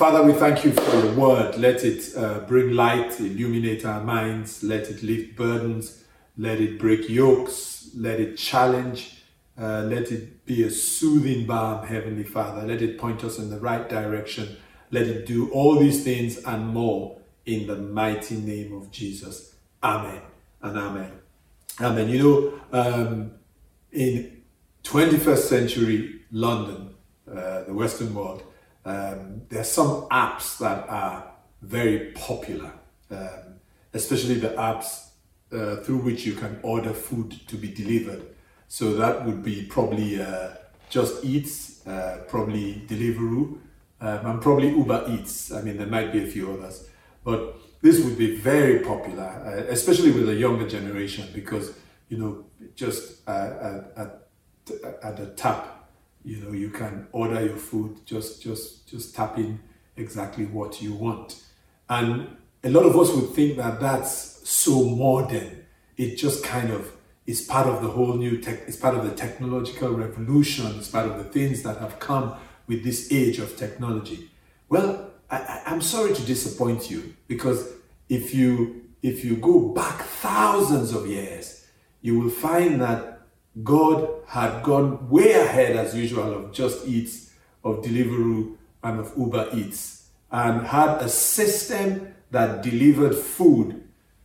Father, we thank you for your word. Let it uh, bring light, illuminate our minds, let it lift burdens, let it break yokes, let it challenge, uh, let it be a soothing balm, Heavenly Father. Let it point us in the right direction. Let it do all these things and more in the mighty name of Jesus. Amen and amen. Amen. You know, um, in 21st century London, uh, the Western world, um, there are some apps that are very popular, um, especially the apps uh, through which you can order food to be delivered. So that would be probably uh, Just Eats, uh, probably Deliveroo, um, and probably Uber Eats. I mean, there might be a few others, but this would be very popular, uh, especially with the younger generation, because you know, just at, at, at the tap you know you can order your food just just just tap in exactly what you want. And a lot of us would think that that's so modern. It just kind of is part of the whole new tech it's part of the technological revolution it's part of the things that have come with this age of technology. Well I, i'm sorry to disappoint you because if you if you go back thousands of years you will find that God had gone way ahead, as usual, of Just Eats, of Deliveroo, and of Uber Eats, and had a system that delivered food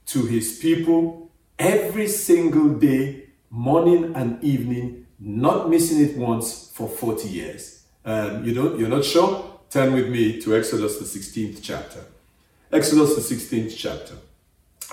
to his people every single day, morning and evening, not missing it once for 40 years. Um, you don't, you're not sure? Turn with me to Exodus, the 16th chapter. Exodus, the 16th chapter.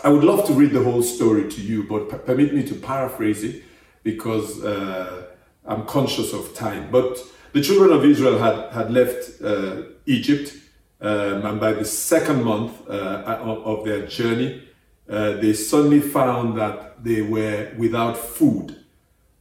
I would love to read the whole story to you, but p- permit me to paraphrase it because uh, I'm conscious of time. But the children of Israel had, had left uh, Egypt, um, and by the second month uh, of their journey, uh, they suddenly found that they were without food.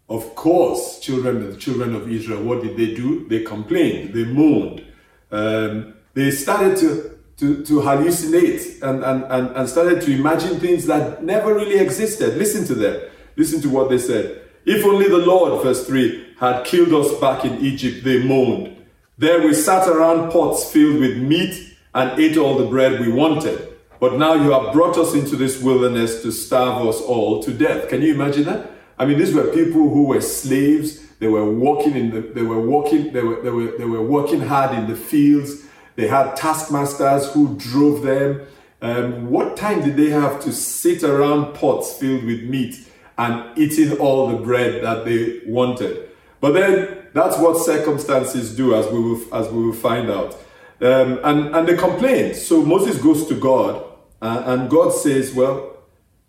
Of course, children, the children of Israel, what did they do? They complained, they moaned. Um, they started to, to, to hallucinate and, and, and, and started to imagine things that never really existed. Listen to them. Listen to what they said. If only the Lord, verse 3, had killed us back in Egypt, they moaned. There we sat around pots filled with meat and ate all the bread we wanted. But now you have brought us into this wilderness to starve us all to death. Can you imagine that? I mean, these were people who were slaves. They were walking in the, they were walking, they were, they were, they were working hard in the fields. They had taskmasters who drove them. Um, what time did they have to sit around pots filled with meat and eating all the bread that they wanted. But then that's what circumstances do, as we will, as we will find out. Um, and, and they complained. So Moses goes to God, uh, and God says, Well,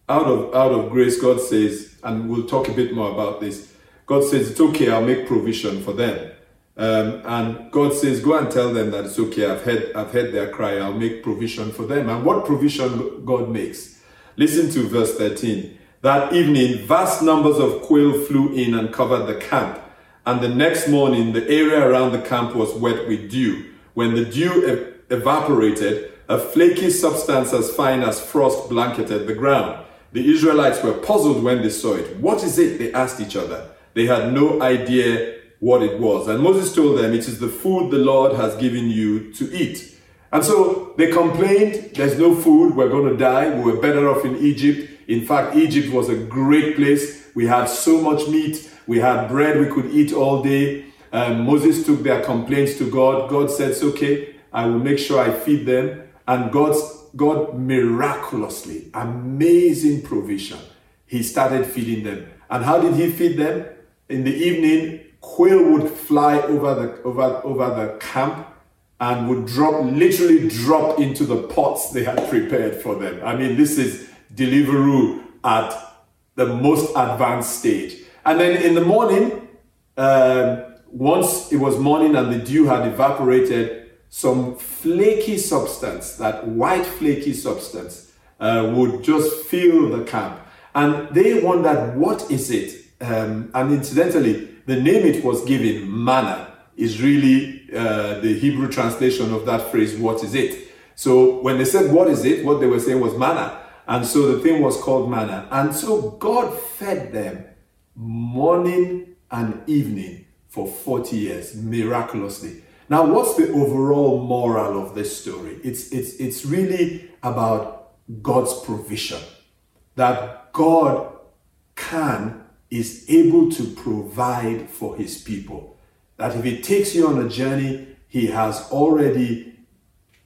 out of, out of grace, God says, and we'll talk a bit more about this. God says, It's okay, I'll make provision for them. Um, and God says, Go and tell them that it's okay, I've heard, I've heard their cry, I'll make provision for them. And what provision God makes? Listen to verse 13. That evening, vast numbers of quail flew in and covered the camp. And the next morning, the area around the camp was wet with dew. When the dew ev- evaporated, a flaky substance as fine as frost blanketed the ground. The Israelites were puzzled when they saw it. What is it? They asked each other. They had no idea what it was. And Moses told them, It is the food the Lord has given you to eat. And so they complained, There's no food, we're going to die, we were better off in Egypt. In fact, Egypt was a great place. We had so much meat. We had bread we could eat all day. Um, Moses took their complaints to God. God It's okay. I will make sure I feed them. And God's, God miraculously, amazing provision. He started feeding them. And how did he feed them? In the evening, quail would fly over the, over, over the camp and would drop, literally drop into the pots they had prepared for them. I mean, this is Deliveroo at the most advanced stage. And then in the morning, um, once it was morning and the dew had evaporated, some flaky substance, that white flaky substance, uh, would just fill the camp. And they wondered, what is it? Um, and incidentally, the name it was given, manna, is really uh, the Hebrew translation of that phrase, what is it? So when they said, what is it? What they were saying was manna. And so the thing was called manna. And so God fed them morning and evening for 40 years, miraculously. Now, what's the overall moral of this story? It's, it's, it's really about God's provision. That God can, is able to provide for his people. That if he takes you on a journey, he has already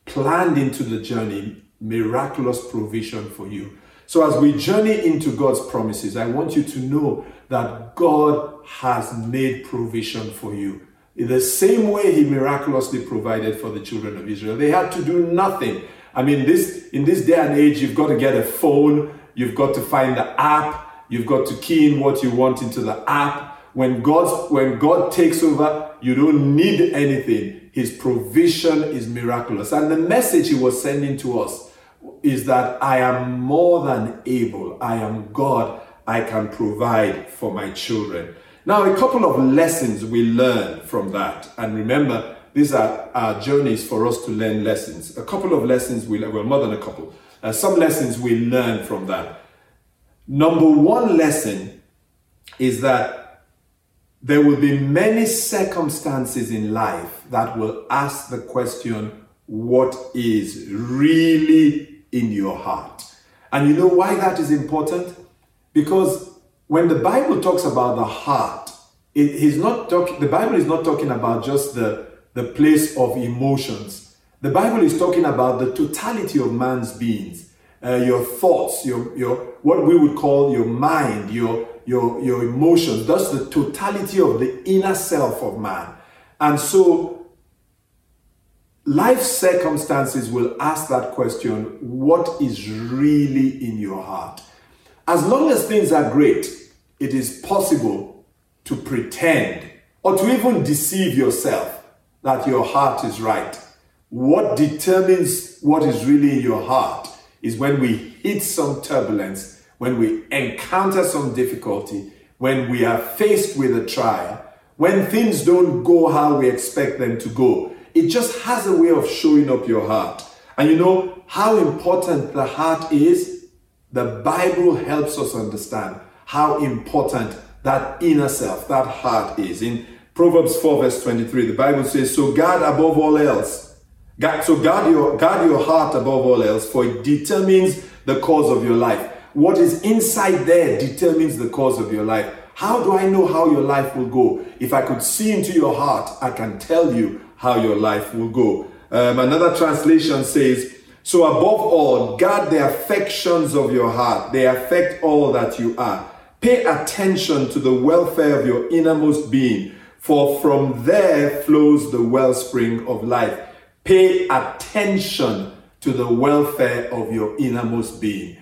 planned into the journey miraculous provision for you. So, as we journey into God's promises, I want you to know that God has made provision for you. In the same way He miraculously provided for the children of Israel, they had to do nothing. I mean, this in this day and age, you've got to get a phone, you've got to find the app, you've got to key in what you want into the app. When God when God takes over, you don't need anything. His provision is miraculous. And the message He was sending to us is that I am more than able. I am God. I can provide for my children. Now, a couple of lessons we learn from that. And remember, these are our journeys for us to learn lessons. A couple of lessons we learn, well, more than a couple. Uh, some lessons we learn from that. Number one lesson is that there will be many circumstances in life that will ask the question, what is really in your heart. And you know why that is important? Because when the Bible talks about the heart, it is not talking the Bible is not talking about just the, the place of emotions. The Bible is talking about the totality of man's beings, uh, your thoughts, your your what we would call your mind, your your your emotions. That's the totality of the inner self of man. And so life circumstances will ask that question what is really in your heart? As long as things are great, it is possible to pretend or to even deceive yourself that your heart is right. What determines what is really in your heart is when we hit some turbulence, when we encounter some difficulty, when we are faced with a trial, when things don't go how we expect them to go it just has a way of showing up your heart. And you know how important the heart is? The Bible helps us understand how important that inner self, that heart is. In Proverbs 4, verse 23, the Bible says, So guard above all else. God, so guard your, guard your heart above all else, for it determines the cause of your life. What is inside there determines the cause of your life. How do I know how your life will go? If I could see into your heart, I can tell you how your life will go. Um, another translation says, So above all, guard the affections of your heart. They affect all that you are. Pay attention to the welfare of your innermost being, for from there flows the wellspring of life. Pay attention to the welfare of your innermost being.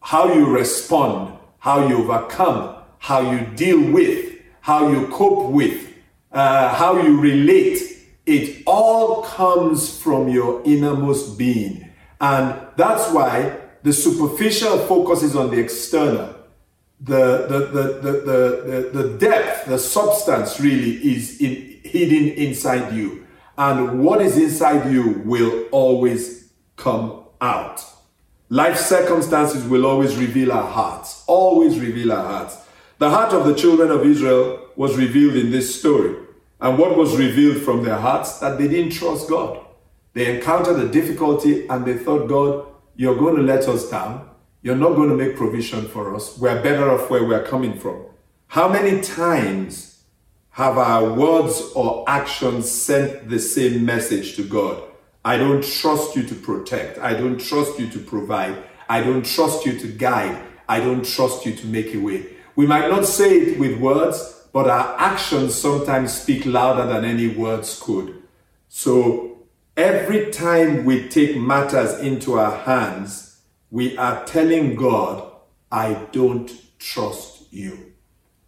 How you respond, how you overcome, how you deal with, how you cope with, uh, how you relate it all comes from your innermost being. And that's why the superficial focus is on the external. The, the, the, the, the, the, depth, the substance really is in, hidden inside you. And what is inside you will always come out. Life circumstances will always reveal our hearts, always reveal our hearts. The heart of the children of Israel was revealed in this story. And what was revealed from their hearts? That they didn't trust God. They encountered a difficulty and they thought, God, you're going to let us down. You're not going to make provision for us. We're better off where we're coming from. How many times have our words or actions sent the same message to God? I don't trust you to protect. I don't trust you to provide. I don't trust you to guide. I don't trust you to make a way. We might not say it with words, but our actions sometimes speak louder than any words could. So every time we take matters into our hands, we are telling God, I don't trust you.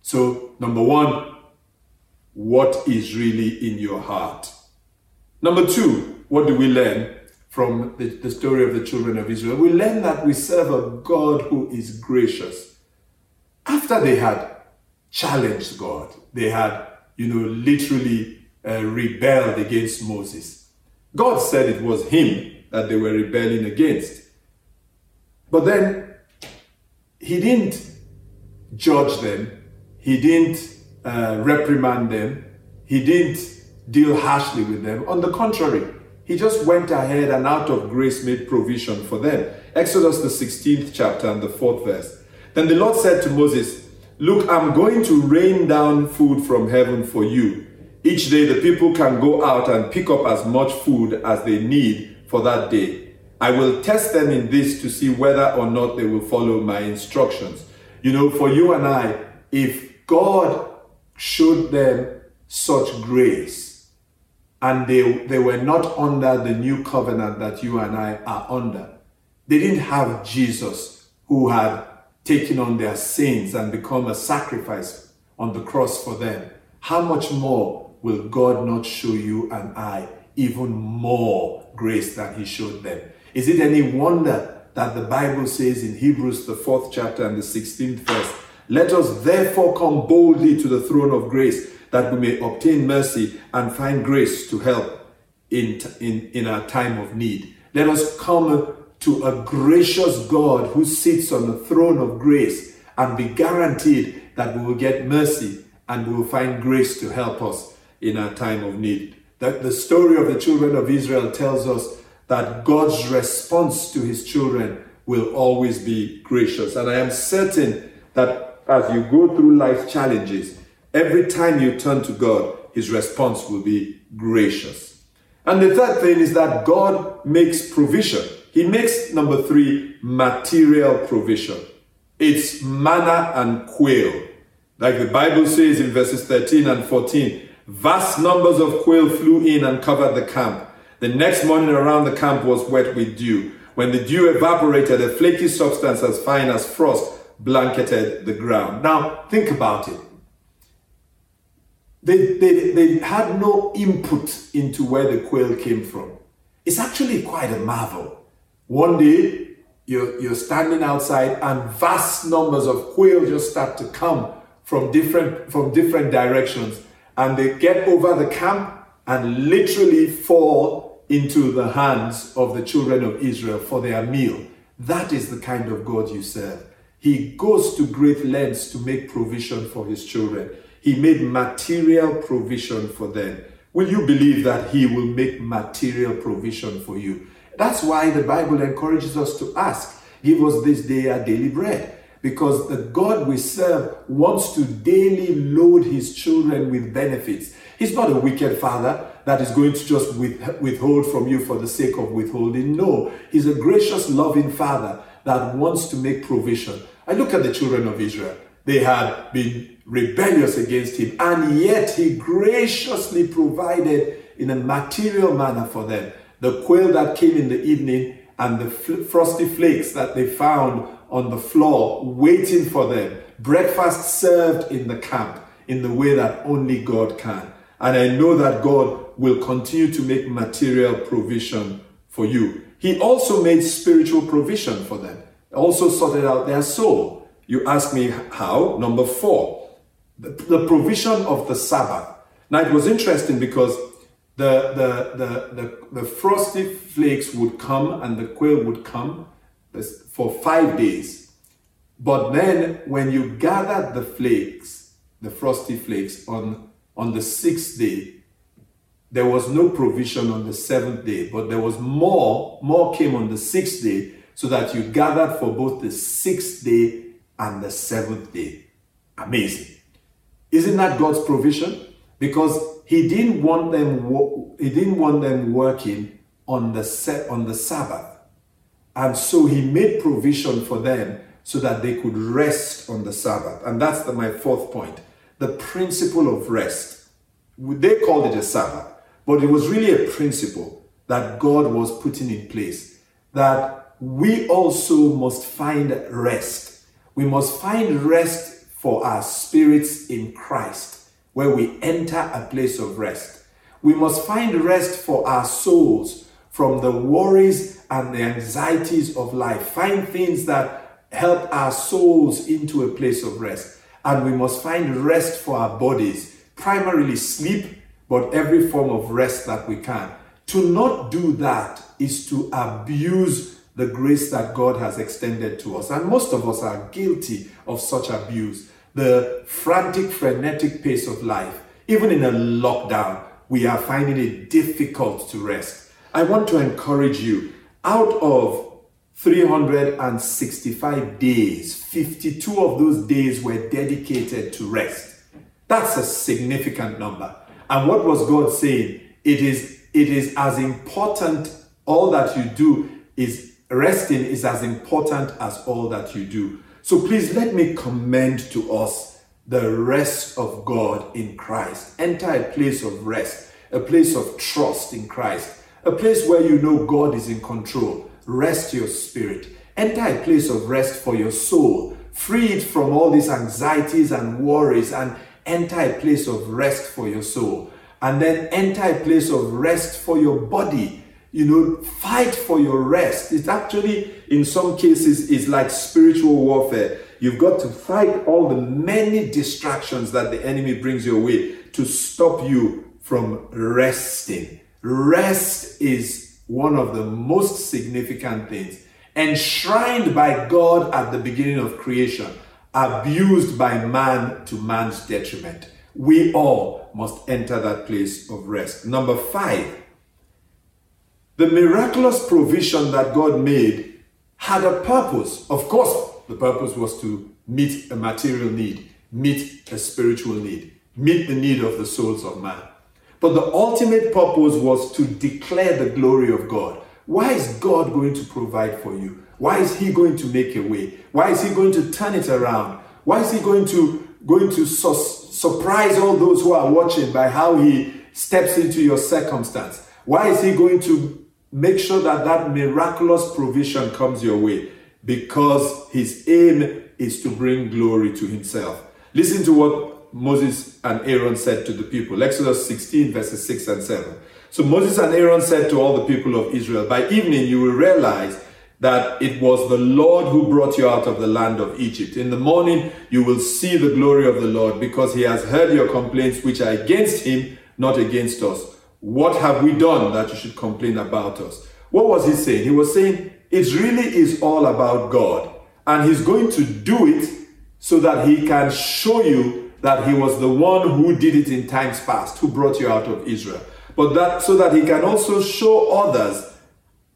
So, number one, what is really in your heart? Number two, what do we learn from the, the story of the children of Israel? We learn that we serve a God who is gracious. after they had challenged God, they had, you know, literally uh, rebelled against Moses. God said it was him that they were rebelling against. But then he didn't judge them, he didn't uh, reprimand them, he didn't deal harshly with them. On the contrary, he just went ahead and out of grace made provision for them. Exodus, the 16th chapter and the 4th verse. Then the Lord said to Moses, Look, I'm going to rain down food from heaven for you. Each day the people can go out and pick up as much food as they need for that day. I will test them in this to see whether or not they will follow my instructions. You know, for you and I, if God showed them such grace and they, they were not under the new covenant that you and I are under, they didn't have Jesus who had taken on their sins and become a sacrifice on the cross for them. How much more will God not show you and I even more grace than He showed them? Is it any wonder that the Bible says in Hebrews, the fourth chapter and the 16th verse, let us therefore come boldly to the throne of grace that we may obtain mercy and find grace to help in, in, in our time of need. Let us come to a gracious God who sits on the throne of grace and be guaranteed that we will get mercy and we will find grace to help us in our time of need. That the story of the children of Israel tells us that God's response to his children will always be gracious. And I am certain that as you go through life challenges, every time you turn to God, his response will be gracious. And the third thing is that God makes provision. He makes, number three, material provision. It's manna and quail. Like the Bible says in verses 13 and 14, vast numbers of quail flew in and covered the camp. The next morning around the camp was wet with dew. When the dew evaporated, a flaky substance as fine as frost blanketed the ground. Now, think about it. They, they, they had no input into where the quail came from. It's actually quite a marvel one day, you're, you're standing outside and vast numbers of quail just start to come from different, from different directions. And they get over the camp and literally fall into the hands of the children of Israel for their meal. That is the kind of God you serve. He goes to great lengths to make provision for his children. He made material provision for them. Will you believe that he will make material provision for you? That's why the Bible encourages us to ask, Give us this day our daily bread. Because the God we serve wants to daily load his children with benefits. He's not a wicked father that is going to just withhold from you for the sake of withholding. No, he's a gracious, loving father that wants to make provision. I look at the children of Israel. They had been rebellious against him, and yet he graciously provided in a material manner for them the quail that came in the evening and the fl- frosty flakes that they found on the floor waiting for them. Breakfast served in the camp in the way that only God can. And I know that God will continue to make material provision for you. He also made spiritual provision for them, also sorted out their soul. You ask me how? Number four, the, the provision of the Sabbath. Now it was interesting because the, the, the, the, the frosty flakes would come and the quail would come for five days. But then when you gathered the flakes, the frosty flakes, on, on the sixth day, there was no provision on the seventh day, but there was more, more came on the sixth day, so that you gathered for both the sixth day and the seventh day. Amazing. Isn't that God's provision? Because he didn't want them he didn't want them working on the set on the Sabbath. And so he made provision for them so that they could rest on the Sabbath. And that's the, my fourth point. The principle of rest. They called it a Sabbath, but it was really a principle that God was putting in place that we also must find rest. We must find rest for our spirits in Christ where we enter a place of rest. We must find rest for our souls from the worries and the anxieties of life. Find things that help our souls into a place of rest. and we must find rest for our bodies, primarily sleep, but every form of rest that we can. To not do that is to abuse the grace that God has extended to us. And most of us are guilty of such abuse. The frantic, frenetic pace of life, even in a lockdown, we are finding it difficult to rest. I want to encourage you out of 365 days, 52 of those days were dedicated to rest. That's a significant number. And what was God saying? It is, it is as important, all that you do is resting is as important as all that you do. So please let me commend to us the rest of God in Christ. Enter a place of rest, a place of trust in Christ, a place where you know God is in control. Rest your spirit. Enter a place of rest for your soul. Free it from all these anxieties and worries and enter a place of rest for your soul. And then enter a place of rest for your body. You know, fight for your rest. It actually, in some cases, is like spiritual warfare. You've got to fight all the many distractions that the enemy brings your way to stop you from resting. Rest is one of the most significant things, enshrined by God at the beginning of creation abused by man to man's detriment. We all must enter that place of rest. Number five, the miraculous provision that God made had a purpose. Of course, the purpose was to meet a material need, meet a spiritual need, meet the need of the souls of man. But the ultimate purpose was to declare the glory of God. Why is God going to provide for you? Why is he going to make a way? Why is he going to turn it around? Why is he going to going to su- surprise all those who are watching by how he steps into your circumstance? Why is he going to make sure that that miraculous provision comes your way? Because his aim is to bring glory to himself. Listen to what Moses and Aaron said to the people. Exodus 16, verses 6 and 7. So Moses and Aaron said to all the people of Israel, By evening you will realize that it was the Lord who brought you out of the land of Egypt. In the morning, you will see the glory of the Lord because he has heard your complaints, which are against him, not against us. What have we done that you should complain about us? What was he saying? He was saying it really is all about God. And he's going to do it so that he can show you that he was the one who did it in times past, who brought you out of Israel. But that so that he can also show others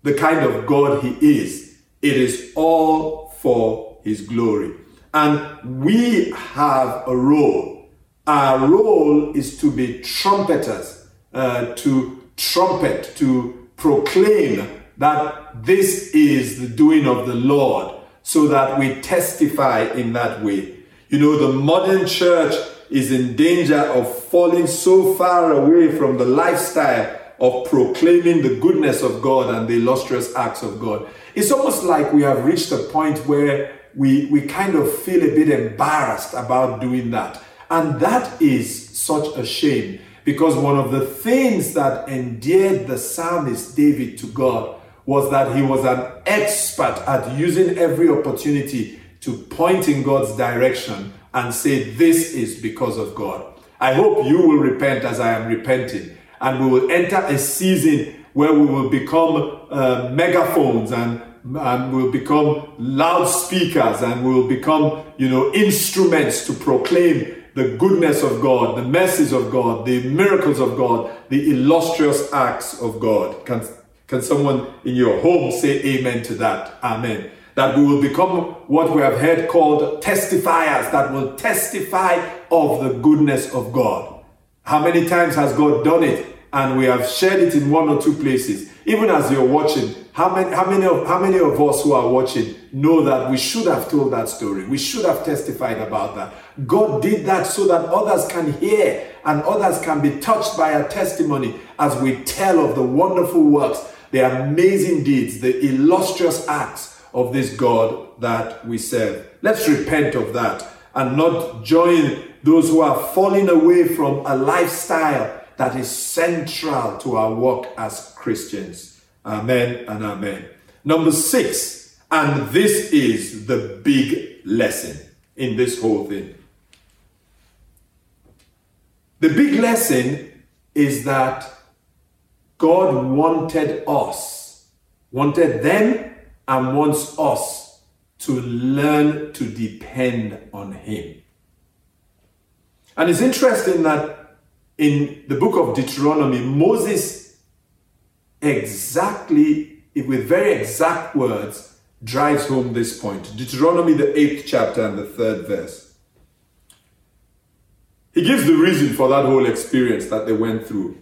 the kind of God He is. It is all for His glory. And we have a role. Our role is to be trumpeters, uh, to trumpet, to proclaim that this is the doing of the Lord, so that we testify in that way. You know, the modern church is in danger of falling so far away from the lifestyle of proclaiming the goodness of God and the illustrious acts of God. It's almost like we have reached a point where we, we kind of feel a bit embarrassed about doing that. And that is such a shame because one of the things that endeared the psalmist David to God was that he was an expert at using every opportunity to point in God's direction and say, This is because of God. I hope you will repent as I am repenting and we will enter a season where we will become uh, megaphones and and we'll become loudspeakers and we'll become you know instruments to proclaim the goodness of God, the message of God, the miracles of God, the illustrious acts of God. Can, can someone in your home say amen to that? Amen. That we will become what we have heard called testifiers, that will testify of the goodness of God. How many times has God done it? And we have shared it in one or two places. Even as you're watching, how many, how many of how many of us who are watching know that we should have told that story? We should have testified about that. God did that so that others can hear and others can be touched by our testimony as we tell of the wonderful works, the amazing deeds, the illustrious acts of this God that we serve. Let's repent of that and not join those who are falling away from a lifestyle that is central to our work as Christians. Amen and amen. Number six, and this is the big lesson in this whole thing. The big lesson is that God wanted us, wanted them, and wants us to learn to depend on Him. And it's interesting that in the book of Deuteronomy, Moses exactly, with very exact words, drives home this point. Deuteronomy, the eighth chapter and the third verse. He gives the reason for that whole experience that they went through.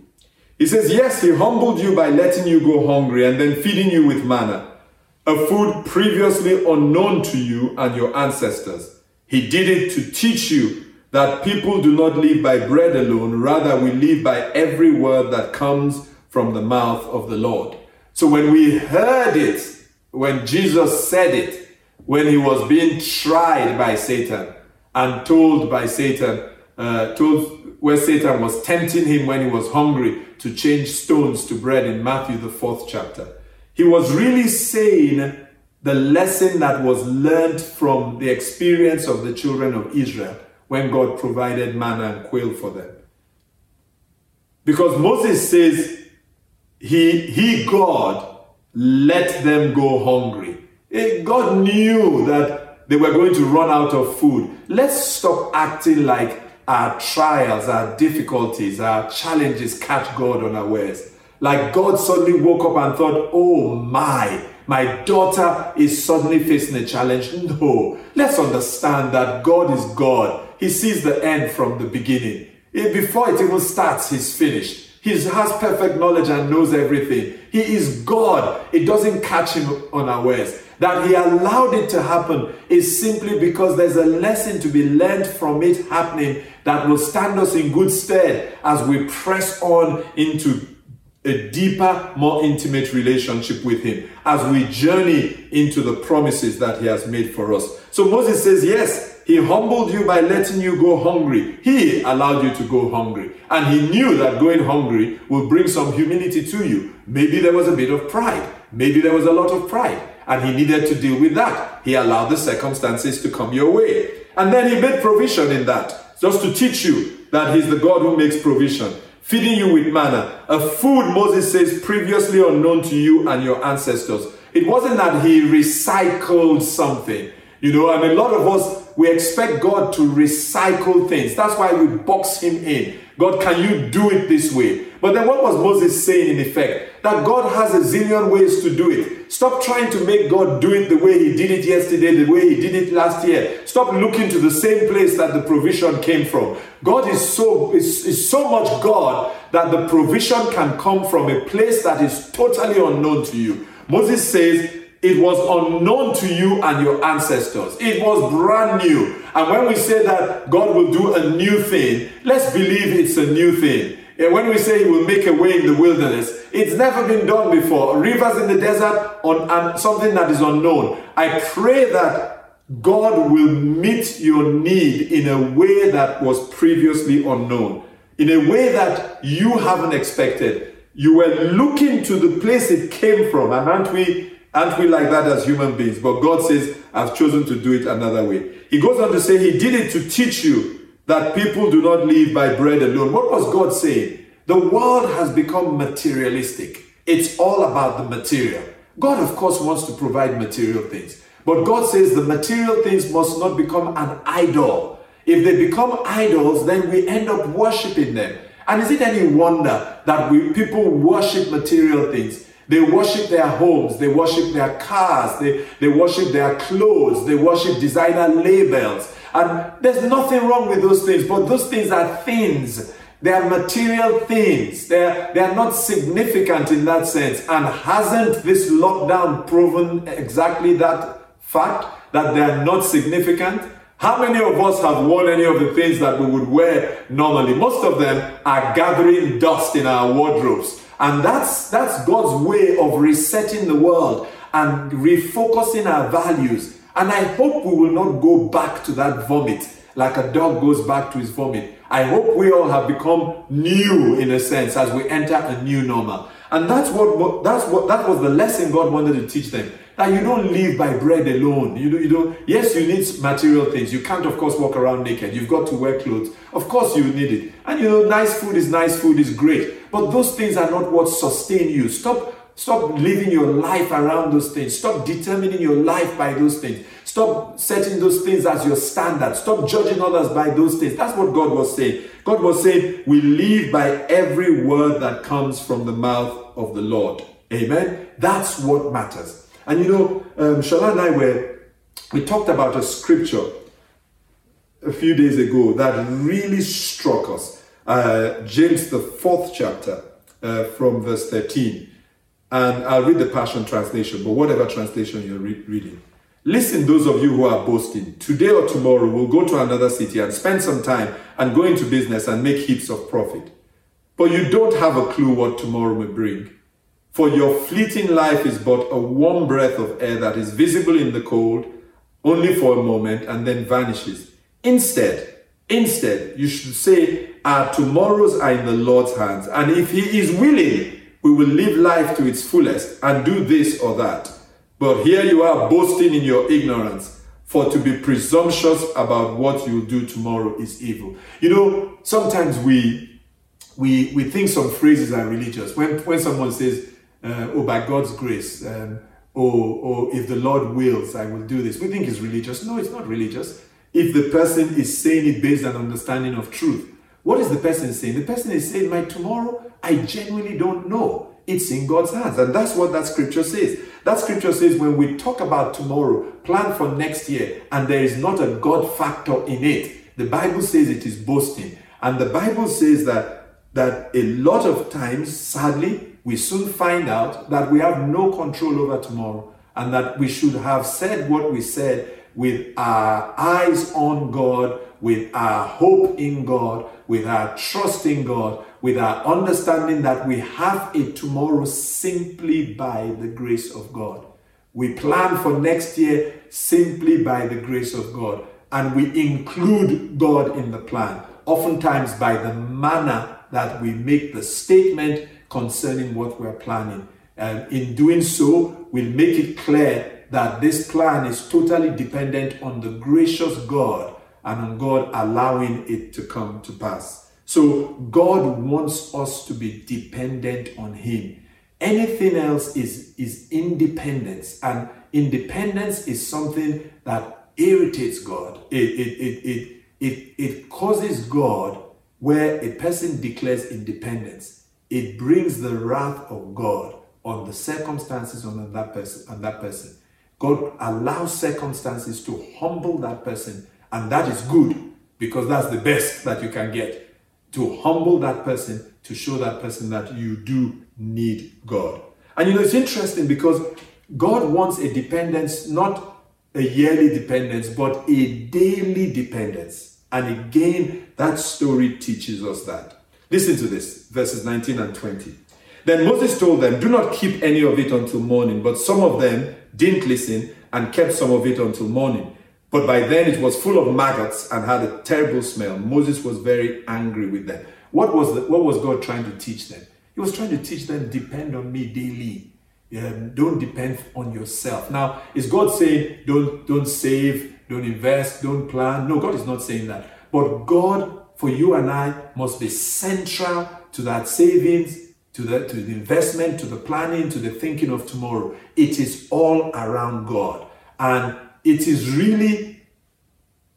He says, Yes, he humbled you by letting you go hungry and then feeding you with manna, a food previously unknown to you and your ancestors. He did it to teach you that people do not live by bread alone, rather, we live by every word that comes from the mouth of the Lord. So when we heard it, when Jesus said it, when he was being tried by Satan and told by Satan, uh, told where Satan was tempting him when he was hungry to change stones to bread in Matthew, the fourth chapter. He was really saying the lesson that was learned from the experience of the children of Israel when God provided manna and quail for them. Because Moses says, he, he, God, let them go hungry. Eh, God knew that they were going to run out of food. Let's stop acting like our trials, our difficulties, our challenges catch God unawares. Like God suddenly woke up and thought, oh my, my daughter is suddenly facing a challenge. No, let's understand that God is God. He sees the end from the beginning. Before it even starts, He's finished. He has perfect knowledge and knows everything. He is God. It doesn't catch Him unawares. That He allowed it to happen is simply because there's a lesson to be learned from it happening that will stand us in good stead as we press on into a deeper, more intimate relationship with Him as we journey into the promises that He has made for us. So Moses says, Yes, He humbled you by letting you go hungry. He allowed you to go hungry. And He knew that going hungry will bring some humility to you. Maybe there was a bit of pride. Maybe there was a lot of pride. And He needed to deal with that. He allowed the circumstances to come your way. And then He made provision in that, just to teach you that He's the God who makes provision feeding you with manna, a food, Moses says, previously unknown to you and your ancestors. It wasn't that he recycled something. You know, and a lot of us, we expect God to recycle things. That's why we box him in. God, can you do it this way? But then what was Moses saying in effect? That God has a zillion ways to do it. Stop trying to make God do it the way he did it yesterday, the way he did it last year. Stop looking to the same place that the provision came from. God is so is, is so much God that the provision can come from a place that is totally unknown to you. Moses says, it was unknown to you and your ancestors. It was brand new. And when we say that God will do a new thing, let's believe it's a new thing. And when we say He will make a way in the wilderness, it's never been done before. Rivers in the desert on something that is unknown. I pray that God will meet your need in a way that was previously unknown, in a way that you haven't expected. You were looking to the place it came from, and aren't we Aren't we like that as human beings? But God says, I've chosen to do it another way. He goes on to say, He did it to teach you that people do not live by bread alone. What was God saying? The world has become materialistic. It's all about the material. God, of course, wants to provide material things. But God says the material things must not become an idol. If they become idols, then we end up worshiping them. And is it any wonder that we, people worship material things? They worship their homes, they worship their cars, they, they worship their clothes, they worship designer labels. And there's nothing wrong with those things, but those things are things. They are material things. They're, they are not significant in that sense. And hasn't this lockdown proven exactly that fact that they are not significant? How many of us have worn any of the things that we would wear normally? Most of them are gathering dust in our wardrobes. And that's, that's God's way of resetting the world and refocusing our values. And I hope we will not go back to that vomit like a dog goes back to his vomit. I hope we all have become new in a sense as we enter a new normal. And that's what that's what that was the lesson God wanted to teach them. That you don't live by bread alone. You know, you know, yes, you need material things. You can't, of course, walk around naked. You've got to wear clothes. Of course, you need it. And you know, nice food is nice food is great. But those things are not what sustain you. Stop Stop living your life around those things. Stop determining your life by those things. Stop setting those things as your standard. Stop judging others by those things. That's what God was saying. God was saying, We live by every word that comes from the mouth of the Lord. Amen. That's what matters. And you know, um, Shala and I were, we talked about a scripture a few days ago that really struck us. Uh, James, the fourth chapter, uh, from verse 13. And I'll read the Passion Translation, but whatever translation you're re- reading. Listen, those of you who are boasting, today or tomorrow we'll go to another city and spend some time and go into business and make heaps of profit. But you don't have a clue what tomorrow may bring. For your fleeting life is but a warm breath of air that is visible in the cold only for a moment and then vanishes. Instead, instead, you should say, Our tomorrows are in the Lord's hands, and if He is willing, we will live life to its fullest and do this or that. But here you are boasting in your ignorance. For to be presumptuous about what you'll do tomorrow is evil. You know, sometimes we we we think some phrases are religious. When when someone says, uh, "Oh, by God's grace," um, or "or if the Lord wills, I will do this," we think it's religious. No, it's not religious. If the person is saying it based on understanding of truth, what is the person saying? The person is saying, My tomorrow, I genuinely don't know. It's in God's hands. And that's what that scripture says. That scripture says, when we talk about tomorrow, plan for next year, and there is not a God factor in it, the Bible says it is boasting. And the Bible says that, that a lot of times, sadly, we soon find out that we have no control over tomorrow and that we should have said what we said with our eyes on God, with our hope in God, with our trust in God, with our understanding that we have a tomorrow simply by the grace of God. We plan for next year simply by the grace of God. And we include God in the plan, oftentimes by the manner that we make the statement concerning what we're planning. And in doing so, we'll make it clear that this plan is totally dependent on the gracious God and on God allowing it to come to pass. So God wants us to be dependent on Him. Anything else is, is independence, and independence is something that irritates God. It, it, it, it, it, it causes God where a person declares independence. It brings the wrath of God on the circumstances on that person on that person. God allows circumstances to humble that person and that is good because that's the best that you can get. To humble that person, to show that person that you do need God. And you know, it's interesting because God wants a dependence, not a yearly dependence, but a daily dependence. And again, that story teaches us that. Listen to this verses 19 and 20. Then Moses told them, Do not keep any of it until morning. But some of them didn't listen and kept some of it until morning. But by then it was full of maggots and had a terrible smell. Moses was very angry with them. What was, the, what was God trying to teach them? He was trying to teach them, depend on me daily. Um, don't depend on yourself. Now, is God saying don't don't save, don't invest, don't plan? No, God is not saying that. But God, for you and I, must be central to that savings, to the to the investment, to the planning, to the thinking of tomorrow. It is all around God. And it is really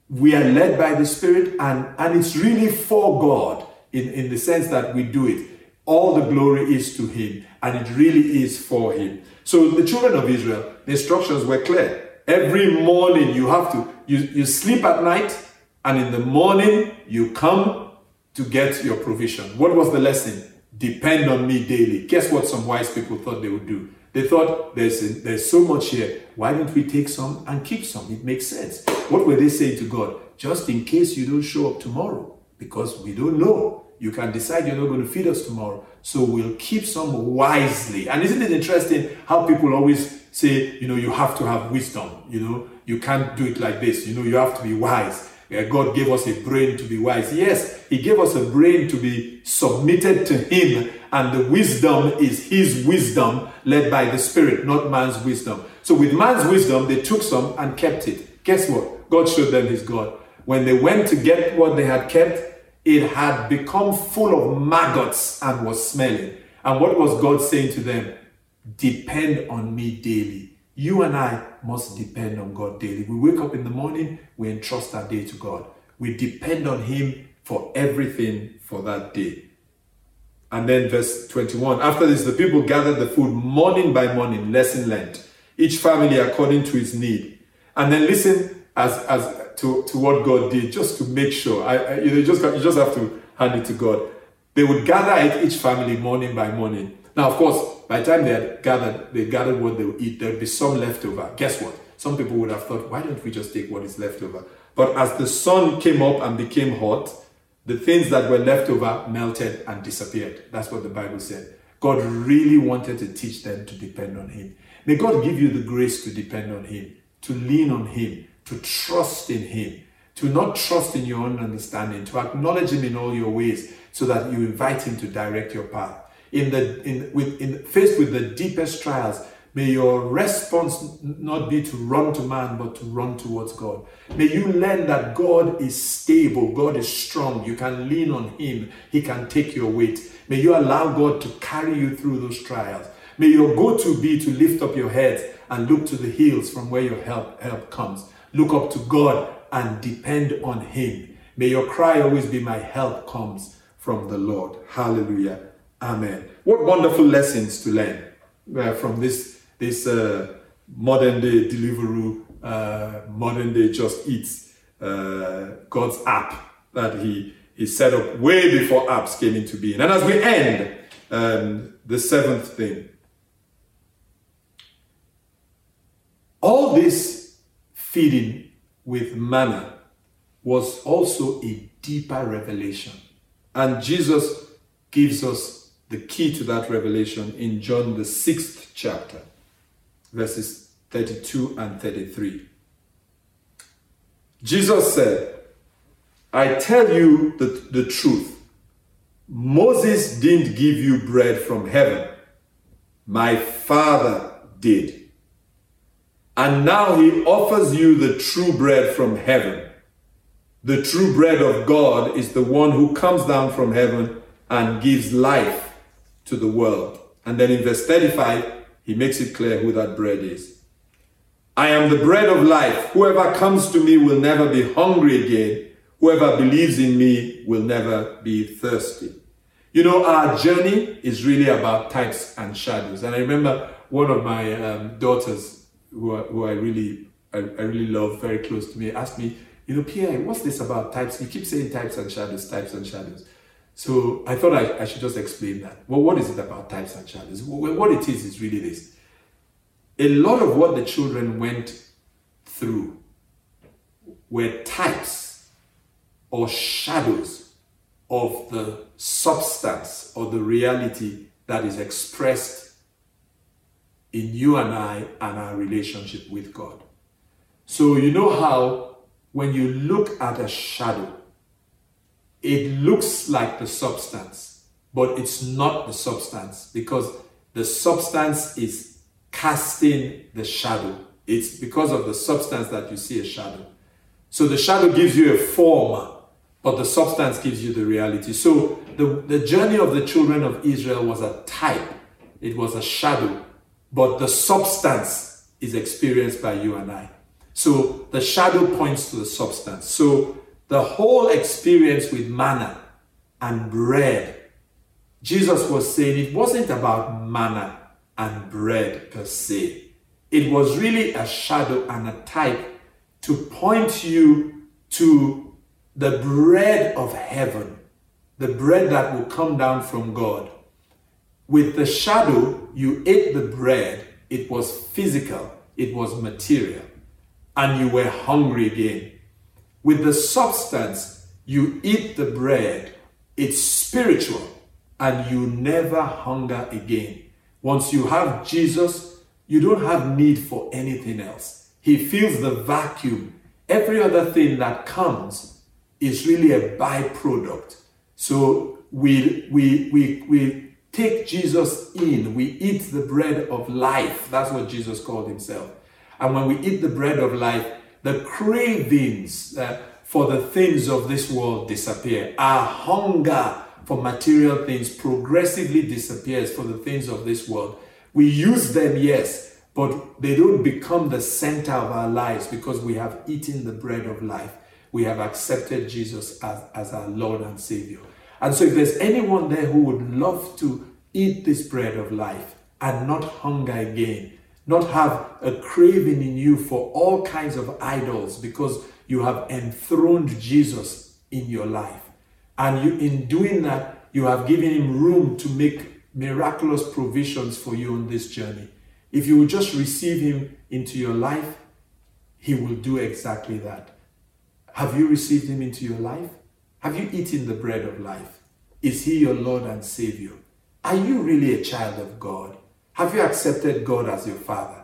we are led by the spirit and and it's really for god in in the sense that we do it. All the glory is to him and it really is for him. So the children of israel the instructions were clear. Every morning you have to you, you sleep at night and in the morning you come to get your provision. What was the lesson depend on me daily guess what some wise people thought they would do they thought there's, there's so much here. Why don't we take some and keep some? It makes sense. What were they saying to God? Just in case you don't show up tomorrow, because we don't know. You can decide you're not going to feed us tomorrow. So we'll keep some wisely. And isn't it interesting how people always say, you know, you have to have wisdom. You know, you can't do it like this. You know, you have to be wise. God gave us a brain to be wise. Yes, He gave us a brain to be submitted to Him, and the wisdom is His wisdom led by the Spirit, not man's wisdom. So, with man's wisdom, they took some and kept it. Guess what? God showed them His God. When they went to get what they had kept, it had become full of maggots and was smelling. And what was God saying to them? Depend on me daily. You and I must depend on God daily. We wake up in the morning, we entrust our day to God. We depend on Him for everything for that day. And then verse 21 After this, the people gathered the food morning by morning, lesson learned, each family according to its need. And then listen as, as to, to what God did, just to make sure. I, I you, you, just, you just have to hand it to God. They would gather it each family morning by morning now, of course, by the time they had gathered, they gathered what they would eat, there would be some left over. Guess what? Some people would have thought, why don't we just take what is left over? But as the sun came up and became hot, the things that were left over melted and disappeared. That's what the Bible said. God really wanted to teach them to depend on Him. May God give you the grace to depend on Him, to lean on Him, to trust in Him, to not trust in your own understanding, to acknowledge Him in all your ways so that you invite Him to direct your path in the in with in faced with the deepest trials may your response not be to run to man but to run towards god. May you learn that god is stable god is strong. You can lean on him. He can take your weight. May you allow god to carry you through those trials. May your go-to be to lift up your head and look to the hills from where your help help comes. Look up to god and depend on him. May your cry always be my help comes from the lord. Hallelujah Amen. What wonderful lessons to learn uh, from this this uh, modern day Deliveroo, uh, modern day Just Eats, uh, God's app that He He set up way before apps came into being. And as we end, um, the seventh thing, all this feeding with manna was also a deeper revelation, and Jesus gives us the key to that revelation in John, the sixth chapter, verses 32 and 33. Jesus said, I tell you the, the truth. Moses didn't give you bread from heaven. My Father did. And now he offers you the true bread from heaven. The true bread of God is the one who comes down from heaven and gives life to the world. And then in verse 35, he makes it clear who that bread is. I am the bread of life. Whoever comes to me will never be hungry again. Whoever believes in me will never be thirsty. You know, our journey is really about types and shadows. And I remember one of my um, daughters, who, who I really, I, I really love, very close to me, asked me, you know, Pierre, what's this about types? You keep saying types and shadows, types and shadows. So I thought I, I, should just explain that. Well, what is it about types and shadows? What it is is really this. A lot of what the children went through were types or shadows of the substance or the reality that is expressed in you and I and our relationship with God. So, you know how when you look at a shadow, it looks like the substance, but it's not the substance because the substance is casting the shadow. It's because of the substance that you see a shadow. So the shadow gives you a form, but the substance gives you the reality. So the, the journey of the children of Israel was a type, it was a shadow, but the substance is experienced by you and I. So the shadow points to the substance. So the whole experience with manna and bread. Jesus was saying it wasn't about manna and bread per se. It was really a shadow and a type to point you to the bread of heaven, the bread that will come down from God. With the shadow, you ate the bread, it was physical, it was material, and you were hungry again. With the substance, you eat the bread, it's spiritual, and you never hunger again. Once you have Jesus, you don't have need for anything else. He fills the vacuum Every other thing that comes is really a byproduct. So we, we, we, we take Jesus in, we eat the bread of life. That's what Jesus called himself. And when we eat the bread of life, the cravings uh, for the things of this world disappear. Our hunger for material things progressively disappears for the things of this world. We use them, yes, but they don't become the center of our lives because we have eaten the bread of life. We have accepted Jesus as, as our Lord and Savior. And so, if there's anyone there who would love to eat this bread of life and not hunger again, not have a craving in you for all kinds of idols because you have enthroned Jesus in your life. And you, in doing that, you have given him room to make miraculous provisions for you on this journey. If you will just receive him into your life, he will do exactly that. Have you received him into your life? Have you eaten the bread of life? Is he your Lord and Savior? Are you really a child of God? Have you accepted God as your Father?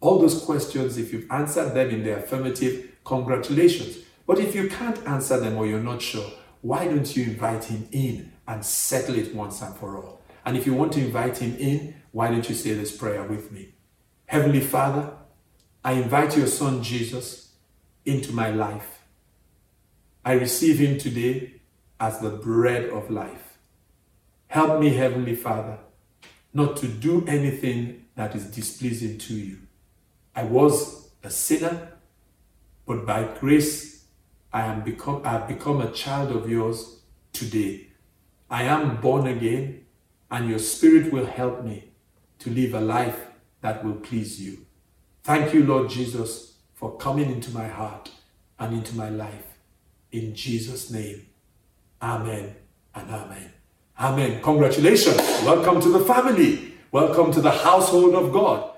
All those questions, if you've answered them in the affirmative, congratulations. But if you can't answer them or you're not sure, why don't you invite Him in and settle it once and for all? And if you want to invite Him in, why don't you say this prayer with me? Heavenly Father, I invite your Son Jesus into my life. I receive Him today as the bread of life. Help me, Heavenly Father not to do anything that is displeasing to you. I was a sinner, but by grace I am become I have become a child of yours today. I am born again, and your spirit will help me to live a life that will please you. Thank you, Lord Jesus, for coming into my heart and into my life. In Jesus' name. Amen and amen. Amen. Congratulations. Welcome to the family. Welcome to the household of God.